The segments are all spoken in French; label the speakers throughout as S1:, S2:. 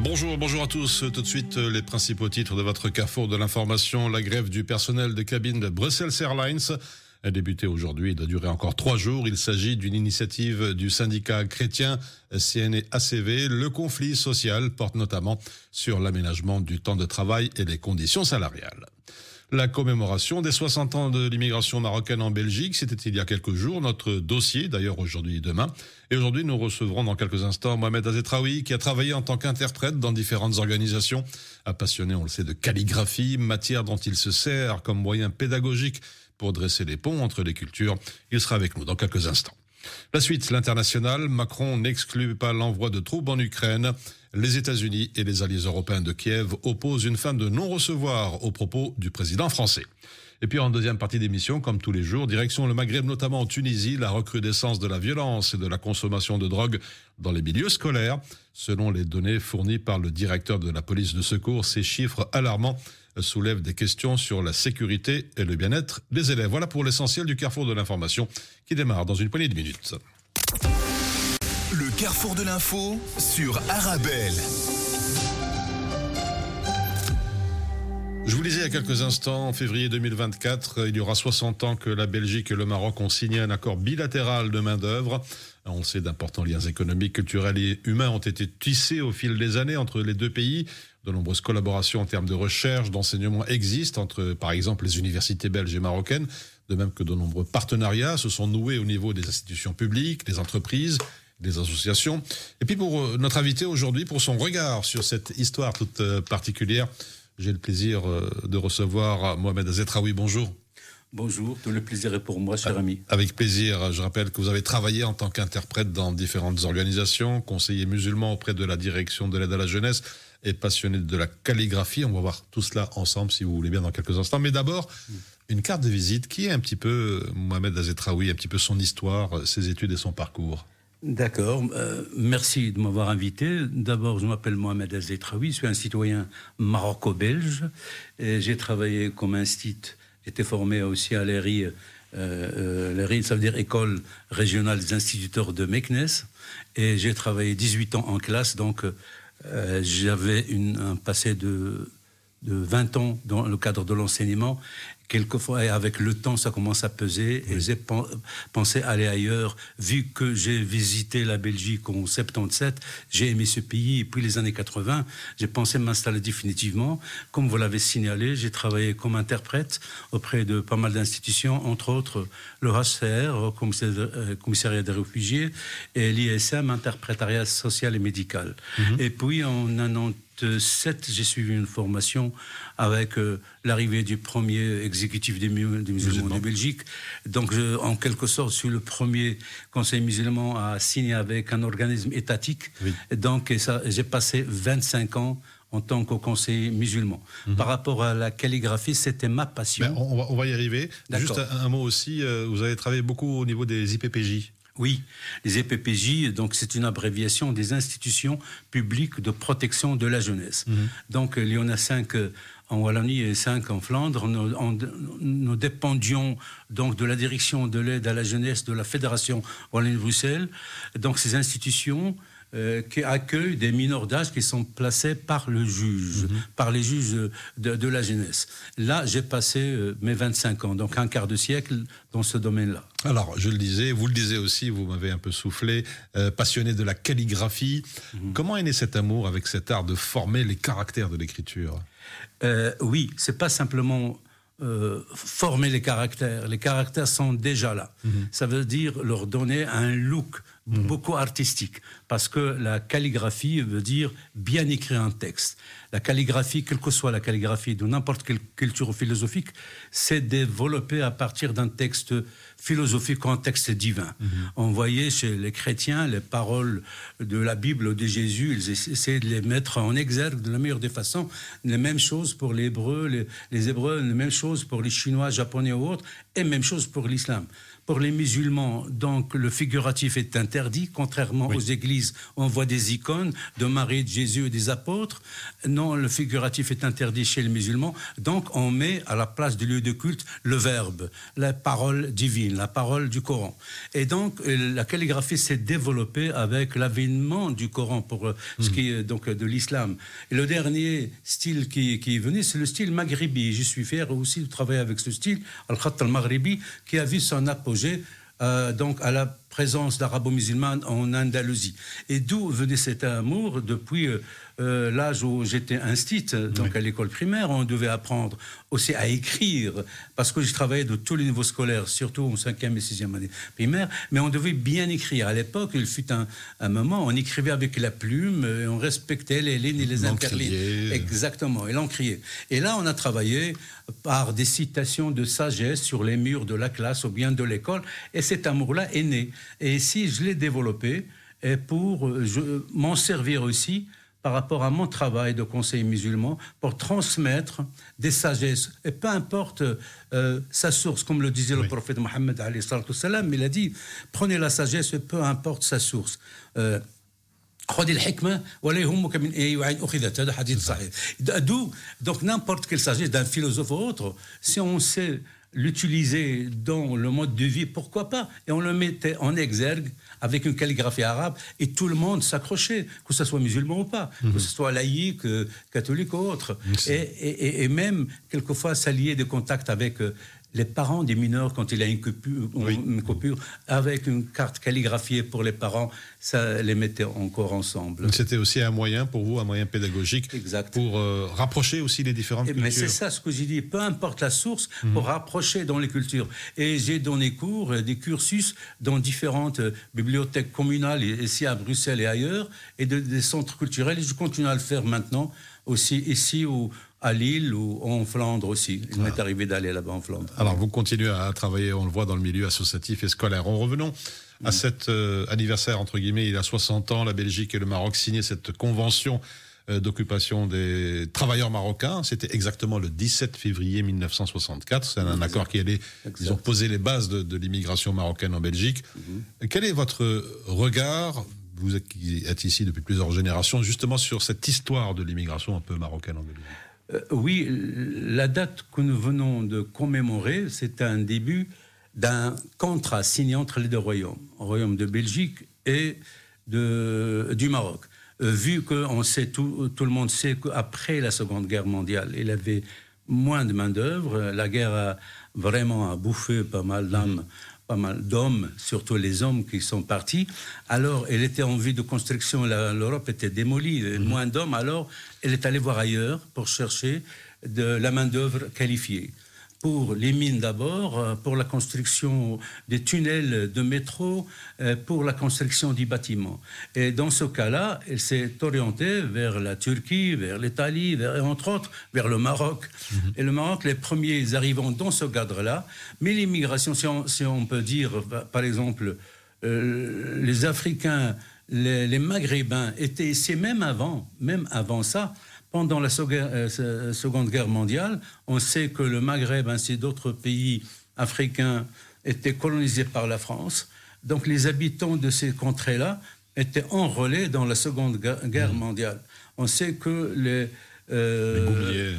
S1: Bonjour, bonjour à tous. Tout de suite, les principaux titres de votre carrefour de l'information. La grève du personnel de cabine de Brussels Airlines a débuté aujourd'hui et doit durer encore trois jours. Il s'agit d'une initiative du syndicat chrétien CNE-ACV. Le conflit social porte notamment sur l'aménagement du temps de travail et les conditions salariales la commémoration des 60 ans de l'immigration marocaine en Belgique. C'était il y a quelques jours. Notre dossier, d'ailleurs aujourd'hui et demain. Et aujourd'hui, nous recevrons dans quelques instants Mohamed Azetraoui, qui a travaillé en tant qu'interprète dans différentes organisations. Passionné, on le sait, de calligraphie, matière dont il se sert comme moyen pédagogique pour dresser les ponts entre les cultures. Il sera avec nous dans quelques instants. La suite, l'international. Macron n'exclut pas l'envoi de troupes en Ukraine. Les États-Unis et les alliés européens de Kiev opposent une fin de non-recevoir aux propos du président français. Et puis en deuxième partie d'émission, comme tous les jours, direction le Maghreb, notamment en Tunisie, la recrudescence de la violence et de la consommation de drogue dans les milieux scolaires. Selon les données fournies par le directeur de la police de secours, ces chiffres alarmants soulèvent des questions sur la sécurité et le bien-être des élèves. Voilà pour l'essentiel du carrefour de l'information qui démarre dans une poignée de minutes.
S2: Carrefour de l'info sur Arabelle.
S1: Je vous disais il y a quelques instants, en février 2024, il y aura 60 ans que la Belgique et le Maroc ont signé un accord bilatéral de main-d'œuvre. On sait d'importants liens économiques, culturels et humains ont été tissés au fil des années entre les deux pays. De nombreuses collaborations en termes de recherche, d'enseignement existent entre, par exemple, les universités belges et marocaines, de même que de nombreux partenariats se sont noués au niveau des institutions publiques, des entreprises, des associations. Et puis pour euh, notre invité aujourd'hui, pour son regard sur cette histoire toute euh, particulière, j'ai le plaisir euh, de recevoir Mohamed Azetraoui. Bonjour.
S3: Bonjour, tout le plaisir est pour moi, cher ami.
S1: Avec plaisir. Je rappelle que vous avez travaillé en tant qu'interprète dans différentes organisations, conseiller musulman auprès de la direction de l'aide à la jeunesse et passionné de la calligraphie. On va voir tout cela ensemble, si vous voulez bien, dans quelques instants. Mais d'abord, une carte de visite qui est un petit peu Mohamed Azetraoui, un petit peu son histoire, ses études et son parcours?
S3: D'accord. Euh, merci de m'avoir invité. D'abord, je m'appelle Mohamed Azetraoui, je suis un citoyen maroco-belge. J'ai travaillé comme institut, j'étais formé aussi à l'ERI. Euh, euh ça veut dire École régionale des instituteurs de Meknes. Et j'ai travaillé 18 ans en classe, donc euh, j'avais un passé de de 20 ans dans le cadre de l'enseignement quelquefois, avec le temps, ça commence à peser. Et j'ai pensé aller ailleurs. Vu que j'ai visité la Belgique en 77, j'ai aimé ce pays. Et puis les années 80, j'ai pensé m'installer définitivement. Comme vous l'avez signalé, j'ai travaillé comme interprète auprès de pas mal d'institutions, entre autres le HCR, euh, Commissariat des réfugiés, et l'ISM, Interprétariat social et médical. Mhm. Et puis en un 2007, j'ai suivi une formation avec euh, l'arrivée du premier exécutif des, musulmans de Belgique. Donc, en quelque sorte, je suis le premier conseil musulman à signer avec un organisme étatique. Donc, j'ai passé 25 ans en tant que conseiller musulman. Mhm. Par rapport à la calligraphie, c'était ma passion.
S1: Ben, on, va, y arriver. Juste un, mot aussi, euh, vous avez travaillé beaucoup au niveau des IPPJ.
S3: Oui, les EPPJ, donc c'est une abréviation des institutions publiques de protection de la jeunesse. Mhm. Donc il y en a cinq euh, en Wallonie et cinq en Flandre. Nous, dépendions donc de la direction de l'aide à la jeunesse de la Fédération Wallonie-Bruxelles. Donc ces institutions euh, qui accueillent des mineurs d'âge qui sont placés par le juge, mhm. par les juges de, la jeunesse. Là, j'ai passé euh, mes 25 ans, donc un quart de siècle dans ce domaine-là.
S1: Alors, je le disais, vous le disiez aussi, vous m'avez un peu soufflé, euh, passionné de la calligraphie. Mhm. Comment est né cet amour avec cet art de former les caractères de l'écriture?
S3: Oui, c'est pas simplement former les caractères. Les caractères sont déjà là. Mhm. Ça veut dire leur donner un look Mhm. beaucoup artistique, parce que la calligraphie veut dire bien écrire un texte. La calligraphie, quelle que soit la calligraphie de n'importe quelle culture philosophique, c'est développé à partir d'un texte philosophique ou un texte divin. Mhm. On voyait chez les chrétiens les paroles de la Bible de Jésus, ils essayaient de les mettre en exergue de la meilleure des façons. Les mêmes choses pour les Hébreux, les, les Hébreux, les mêmes choses pour les Chinois, Japonais ou autres, et même chose pour l'islam Pour les musulmans, donc, le figuratif est interdit, contrairement aux églises on voit des icônes de Marie, de Jésus et des apôtres. Non, le figuratif est interdit chez les musulmans. Donc, on met à la place du lieu de culte le verbe, la parole divine, la parole du Coran. Et donc, euh, la calligraphie s'est développée avec l'avènement du Coran pour euh, ce hmm. qui est donc de l'islam. Et le dernier style qui, qui est venu, c'est le style maghribi. Je suis fier aussi de travailler avec ce style, al-khat al-maghribi, qui a vu son apogée euh, donc à la présence d'arabo-musulmans en Andalousie. Et d'où venait cet amour depuis euh, euh, l'âge où j'étais instite, donc à l'école primaire, on devait apprendre aussi à écrire, parce que j'ai travaillé de tous les niveaux scolaires, surtout en cinquième et sixième année primaire, mais on devait bien écrire. À l'époque, il fut un, moment, on écrivait avec la plume, et on respectait les lignes et les interlignes. Exactement, et l'encrier. Et là, on a travaillé par des citations de sagesse sur les murs de la classe ou bien de l'école, et cet amour-là est né. Et si je l'ai développé, et pour m'en servir aussi par rapport à mon travail de conseiller musulman pour transmettre des sagesses. Et peu importe euh, sa source, comme le disait le prophète Mohammed, il a dit prenez la sagesse et peu importe sa source. Euh, donc n'importe quelle sagesse d'un philosophe ou autre, si on sait l'utiliser dans le mode de vie, pourquoi pas? Et on le mettait en exergue avec une calligraphie arabe et tout le monde s'accrochait, que ce soit musulman ou pas, que mhm. ce soit laïque, euh, catholique ou autre. Et, et, même, quelquefois, s'allier des contacts avec euh, les parents des mineurs, quand il a une coupure, avec une carte calligraphiée pour les parents, ça les mettait encore ensemble.
S1: C'était aussi un moyen pour vous, un moyen pédagogique pour euh, rapprocher aussi les différentes cultures.
S3: Mais c'est ça ce que j'ai dit, peu importe la source, mhm. pour rapprocher dans les cultures. Et j'ai donné cours, euh, des cursus dans différentes euh, bibliothèques communales, ici à Bruxelles et ailleurs, et des centres culturels, et je continue à le faire maintenant aussi ici où à Lille ou en Flandre aussi. Il m'est arrivé d'aller là-bas en Flandre.
S1: Alors vous continuez à travailler, on le voit, dans le milieu associatif et scolaire. En revenons à mm. cet euh, anniversaire, entre guillemets, il y a 60 ans, la Belgique et le Maroc signaient cette convention euh, d'occupation des travailleurs marocains. C'était exactement le 17 février 1964. C'est un, accord qui allait, ils ont posé les bases de, l'immigration marocaine en Belgique. Mm-hmm. Quel est votre regard vous êtes ici depuis plusieurs générations, justement sur cette histoire de l'immigration un peu marocaine en Belgique?
S3: Euh, oui, la date que nous venons de commémorer, c'est un début d'un contrat signé entre les deux royaumes, le royaume de Belgique et du Maroc. Euh, vu que on sait tout, tout le monde sait qu'après la Seconde Guerre mondiale, il avait moins de main-d'œuvre, la guerre a vraiment bouffé pas mal d'âmes pas mal d'hommes, surtout les hommes qui sont partis. Alors, elle était en vue de construction, l'Europe était démolie, mhm. moins d'hommes, alors elle est allée voir ailleurs pour chercher de la main-d'œuvre qualifiée pour les mines d'abord, euh, pour la construction des tunnels de métro, euh, pour la construction du bâtiment. Et dans ce cas-là, elle s'est orientée vers la Turquie, vers l'Italie, entre autres vers le Maroc. Mhm. Et le Maroc, les premiers arrivant dans ce cadre-là. Mais l'immigration, si, on, peut dire, par exemple, euh, les Africains, les, les Maghrébins étaient ici même avant, même avant ça. Pendant la euh, Seconde Guerre mondiale, on sait que le Maghreb ainsi d'autres pays africains étaient colonisés par la France. Donc les habitants de ces contrées-là étaient enrôlés dans la Seconde Guerre mmh. mondiale. On sait que les,
S1: euh,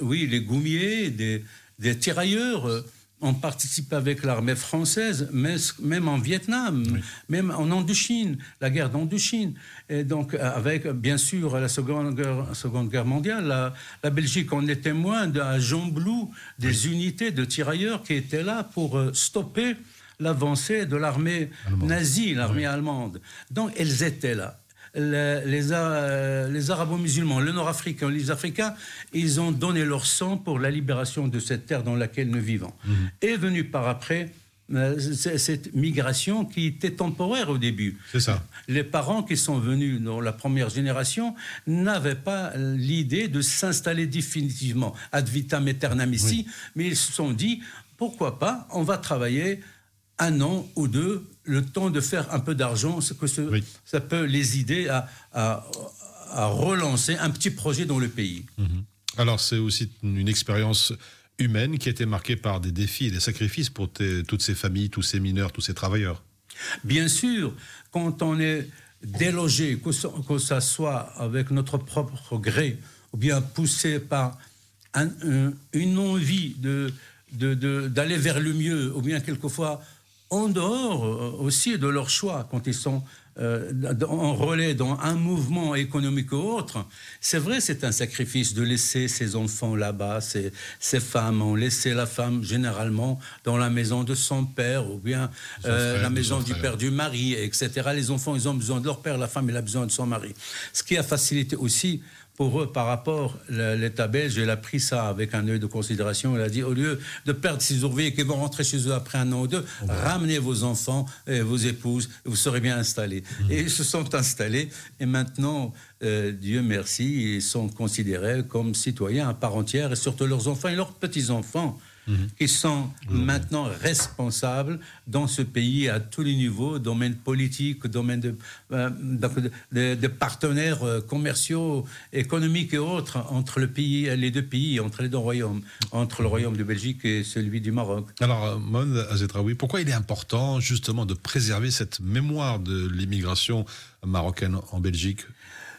S3: oui, les goumiers, des, des tirailleurs euh, on participe avec l'armée française, même en Vietnam, même en Indochine, la guerre d'Indochine. Et donc, avec, bien sûr, la Seconde Guerre, seconde guerre mondiale, la, Belgique, on est témoin d'un Blou, des unités de tirailleurs qui étaient là pour euh, stopper l'avancée de l'armée nazie, l'armée allemande. Donc, elles étaient là les, euh, les, arabo-musulmans, le nord-africain, les africains, ils ont donné leur sang pour la libération de cette terre dans laquelle nous vivons. Mhm. Est venue par après euh, cette migration qui était temporaire au début.
S1: C'est ça.
S3: Les parents qui sont venus dans la première génération n'avaient pas l'idée de s'installer définitivement ad vitam aeternam ici, mais ils se sont dit pourquoi pas, on va travailler un an ou deux le temps de faire un peu d'argent, ce que ça peut les aider à, à, relancer un petit projet dans le pays.
S1: Mhm. Alors c'est aussi une expérience humaine qui a été marquée par des défis et des sacrifices pour toutes ces familles, tous ces mineurs, tous ces travailleurs.
S3: Bien sûr, quand on est délogé, que ce, soit avec notre propre gré, ou bien poussé par une envie de, d'aller vers le mieux, ou bien quelquefois en dehors euh, aussi de leur choix, quand ils sont euh, en relais dans un mouvement économique ou autre, c'est vrai, c'est un sacrifice de laisser ses enfants là-bas, ces, femmes ont laissé la femme généralement dans la maison de son père ou bien euh, la maison du père du mari, etc. Les enfants, ils ont besoin de leur père, la femme, elle a besoin de son mari. Ce qui a facilité aussi pour eux par rapport à l'État belge, il a pris ça avec un œil de considération. Il a dit au lieu de perdre ces ouvriers qui vont rentrer chez eux après un an ou deux, ramenez vos enfants et vos épouses, vous serez bien installés. Mhm. Et ils se sont installés et maintenant, euh, Dieu merci, ils sont considérés comme citoyens à part entière et surtout leurs enfants et leurs petits-enfants Mhm. qui sont maintenant responsables dans ce pays à tous les niveaux, domaine politique, domaine de, euh, partenaires euh, commerciaux, économiques et autres entre le pays, les deux pays, entre les deux royaumes, entre le royaume de Belgique et celui du Maroc.
S1: Alors, euh, Mon Azetraoui, pourquoi il est important justement de préserver cette mémoire de l'immigration marocaine en Belgique?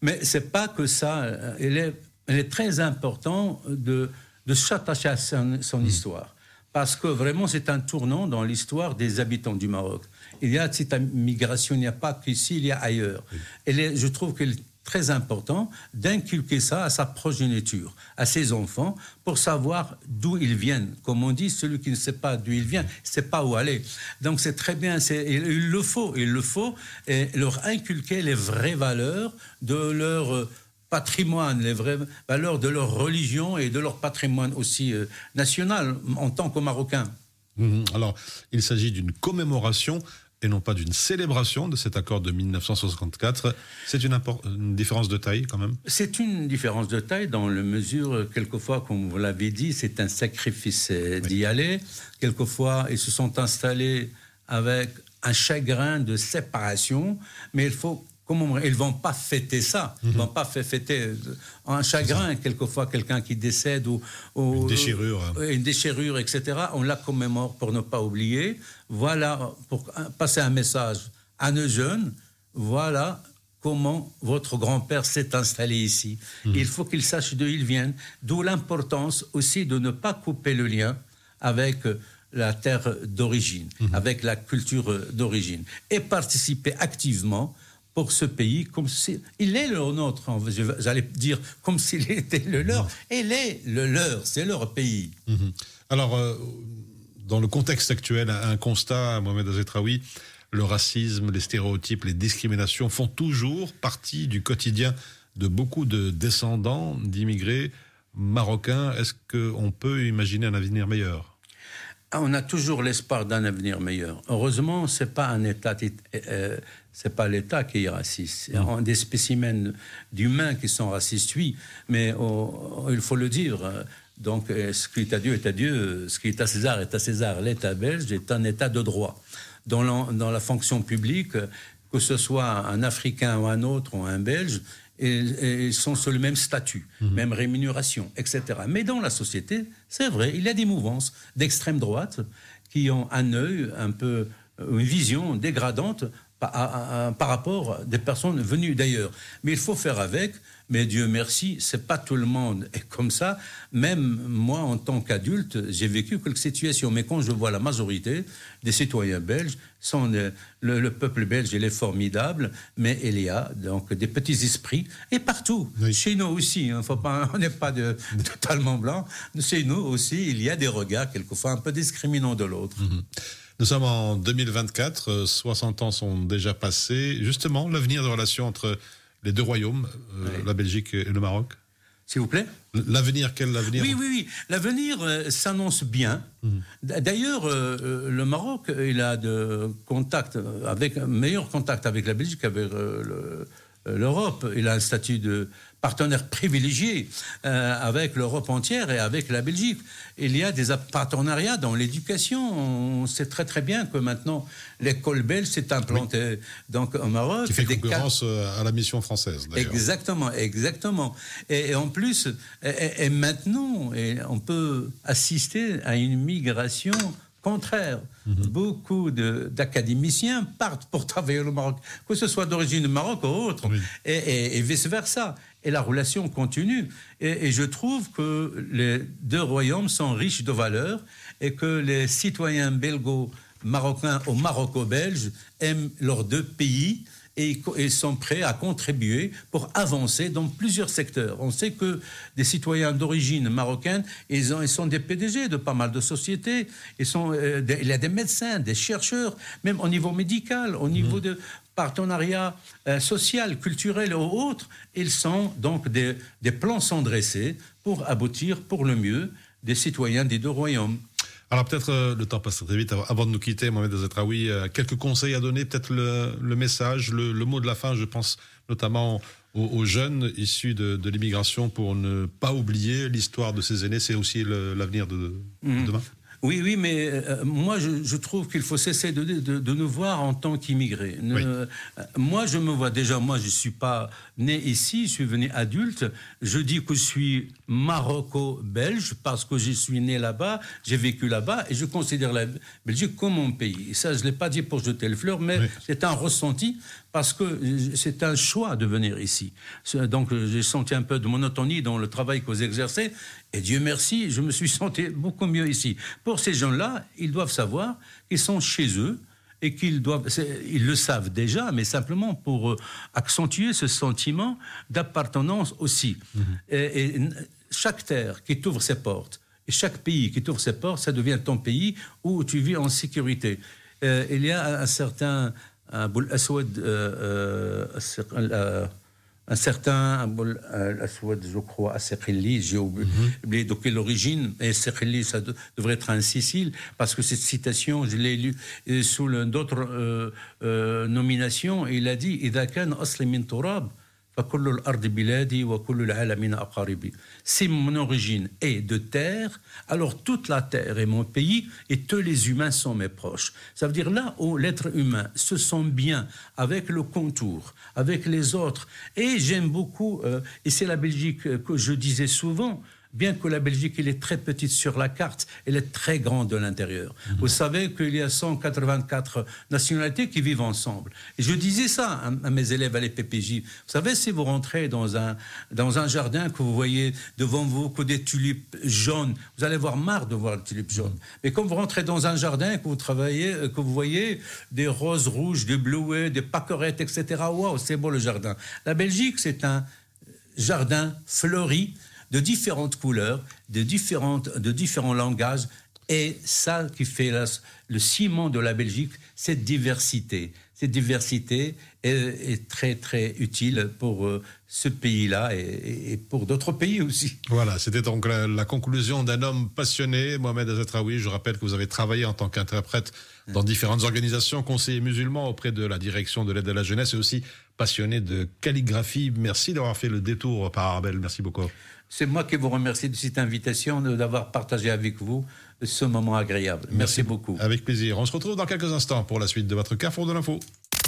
S3: Mais c'est pas que ça. Il est, il est très important de de s'attacher à son, hmm. histoire. Parce que vraiment, c'est un tournant dans l'histoire des habitants du Maroc. Il y a cette migration, il n'y a pas qu'ici, il y a ailleurs. Et je trouve qu'il est très important d'inculquer ça à sa progéniture, à ses enfants, pour savoir d'où ils viennent. Comme on dit, celui qui ne sait pas d'où il vient, ne sait pas où aller. Donc c'est très bien, il le faut, il le faut, et leur inculquer les vraies valeurs de leur patrimoine, les vraies valeurs de leur religion et de leur patrimoine aussi euh, national en tant que Marocains.
S1: Mhm. Alors, il s'agit d'une commémoration et non pas d'une célébration de cet accord de 1964. C'est une, différence de taille quand même?
S3: C'est une différence de taille dans la mesure, quelquefois, comme vous l'avez dit, c'est un sacrifice euh, d'y aller. Quelquefois, ils se sont installés avec un chagrin de séparation, mais il faut Comment ils vont pas fêter ça Ils ne vont pas fêter un chagrin, quelquefois quelqu'un qui décède ou,
S1: une déchirure,
S3: une déchirure, etc. On la commémore pour ne pas oublier. Voilà pour passer un message à nos jeunes. Voilà comment votre grand-père s'est installé ici. Mhm. Il faut qu'ils sachent d'où ils viennent. D'où l'importance aussi de ne pas couper le lien avec la terre d'origine, mhm. avec la culture d'origine, et participer activement pour ce pays, comme si il est le nôtre, j'allais dire comme s'il était le leur. Il est le leur, c'est leur pays.
S1: Mhm. Alors, euh, dans le contexte actuel, un constat, Mohamed Azetraoui, le racisme, les stéréotypes, les discriminations font toujours partie du quotidien de beaucoup de descendants d'immigrés marocains. Est-ce qu'on peut imaginer un avenir meilleur?
S3: Ah, on a toujours l'espoir d'un avenir meilleur. Heureusement, c'est pas un État, euh, c'est pas l'État qui est raciste. Il y a des spécimens d'humains qui sont racistes, oui, mais oh, il faut le dire. Donc, euh, ce qui est à Dieu est à Dieu, ce qui est à César est à César. L'État belge est un État de droit. Dans la, dans la fonction publique, que ce soit un Africain ou un autre ou un Belge, et, sont sur le même statut, mhm. même rémunération, etc. Mais dans la société, c'est vrai, il y a des mouvances d'extrême droite qui ont un œil un peu, une vision dégradante par, par rapport à des personnes venues d'ailleurs. Mais il faut faire avec. Mais Dieu merci, c'est pas tout le monde est comme ça. Même moi, en tant qu'adulte, j'ai vécu quelques situations. Mais quand je vois la majorité des citoyens belges, sont le, peuple belge, il est formidable, mais il y a donc des petits esprits et partout. Chez nous aussi, hein, faut pas, on n'est pas de, totalement blanc. Chez nous aussi, il y a des regards quelquefois un peu discriminants de l'autre. Mhm.
S1: Nous sommes en 2024, 60 ans sont déjà passés. Justement, l'avenir de relations entre les deux royaumes, euh, la Belgique et le Maroc
S3: S'il vous plaît
S1: L'avenir, quel avenir
S3: Oui, oui, oui. L'avenir euh, s'annonce bien. Mhm. D'ailleurs, euh, le Maroc, il a de contact avec, meilleur contact avec la Belgique, avec le, l'Europe. Il a un statut de partenaire privilégié euh, avec l'Europe entière et avec la Belgique. Il y a des partenariats dans l'éducation. On sait très très bien que maintenant l'école belge s'est implantée donc au Maroc.
S1: Qui fait concurrence euh, à la mission française.
S3: Exactement, exactement. Et, en plus, et, maintenant, on peut assister à une migration contraire. Mhm. Beaucoup d'académiciens partent pour travailler au Maroc, que ce soit d'origine Maroc ou autre, et, vice-versa. Et la relation continue. Et, je trouve que les deux royaumes sont riches de valeurs et que les citoyens belgo-marocains ou maroco-belges aiment leurs deux pays et ils sont prêts à contribuer pour avancer dans plusieurs secteurs. On sait que des citoyens d'origine marocaine, ils, ont, ils, sont des PDG de pas mal de sociétés, ils sont, euh, il y a des médecins, des chercheurs, même au niveau médical, au niveau mmh. de partenariat euh, social, culturel ou autre, ils sont donc des, des plans sont dressés pour aboutir pour le mieux des citoyens des deux royaumes.
S1: Alors peut-être euh, le temps passe très vite. Avant de nous quitter, Mohamed Azetraoui, euh, quelques conseils à donner, peut-être le, message, le, mot de la fin, je pense notamment aux, jeunes issus de, l'immigration pour ne pas oublier l'histoire de ces aînés. C'est aussi l'avenir de, mmh. demain.
S3: Oui, oui, mais euh, moi, je, trouve qu'il faut cesser de, de, nous voir en tant qu'immigrés. Euh, moi, je me vois déjà, moi, je ne suis pas né ici, je suis venu adulte. Je dis que je suis maroco-belge parce que je suis né là-bas, j'ai vécu là-bas et je considère la Belgique comme mon pays. Et ça, je ne l'ai pas dit pour jeter le fleur, mais c'est un ressenti parce que c'est un choix de venir ici. Donc j'ai senti un peu de monotonie dans le travail que vous exercez, et Dieu merci, je me suis senti beaucoup mieux ici. Pour ces gens-là, ils doivent savoir qu'ils sont chez eux et qu'ils doivent, ils le savent déjà, mais simplement pour euh, accentuer ce sentiment d'appartenance aussi. Mm-hmm. Et, chaque terre qui t'ouvre ses portes, et chaque pays qui t'ouvre ses portes, ça devient ton pays où tu vis en sécurité. Euh, il y a un certain Aswad, euh, euh, un certain Aboul euh, Aswad, je crois, à Sekhili, j'ai oublié. Mhm. De quelle origine, et Sekhili, ça devrait être en Sicile, parce que cette citation, je l'ai lue euh, sous d'autres euh, nominations, il a dit « Ida » Si mon origine est de terre, alors toute la terre est mon pays et tous les humains sont mes proches. Ça veut dire là où l'être humain se sent bien avec le contour, avec les autres. Et j'aime beaucoup, euh, et c'est la Belgique que je disais souvent, bien que la Belgique elle est très petite sur la carte, elle est très grande de l'intérieur. Mhm. Vous savez qu'il y a 184 nationalités qui vivent ensemble. Et je disais ça à, mes élèves à l'EPPJ. Vous savez, si vous rentrez dans un, dans un jardin que vous voyez devant vous que des tulipes jaunes, vous allez avoir marre de voir des tulipes jaunes. Mais quand vous rentrez dans un jardin que vous travaillez, euh, que vous voyez des roses rouges, des bleuets, des paquerettes, etc., waouh, c'est beau le jardin. La Belgique, c'est un jardin fleuri de différentes couleurs, de, différents langages. Et ça qui fait le ciment de la Belgique, cette diversité. Cette diversité est, très très utile pour euh, ce pays-là et, pour d'autres pays aussi.
S1: Voilà, c'était donc la, conclusion d'un homme passionné, Mohamed Azetraoui. Je rappelle que vous avez travaillé en tant qu'interprète dans différentes organisations, conseiller musulman auprès de la direction de l'aide à la jeunesse et aussi passionné de calligraphie. Merci d'avoir fait le détour par Arabelle. Merci beaucoup.
S3: C'est moi qui vous remercie de cette invitation, d'avoir partagé avec vous ce moment agréable. Merci, beaucoup.
S1: Avec plaisir. On se retrouve dans quelques instants pour la suite de votre Carrefour de l'info.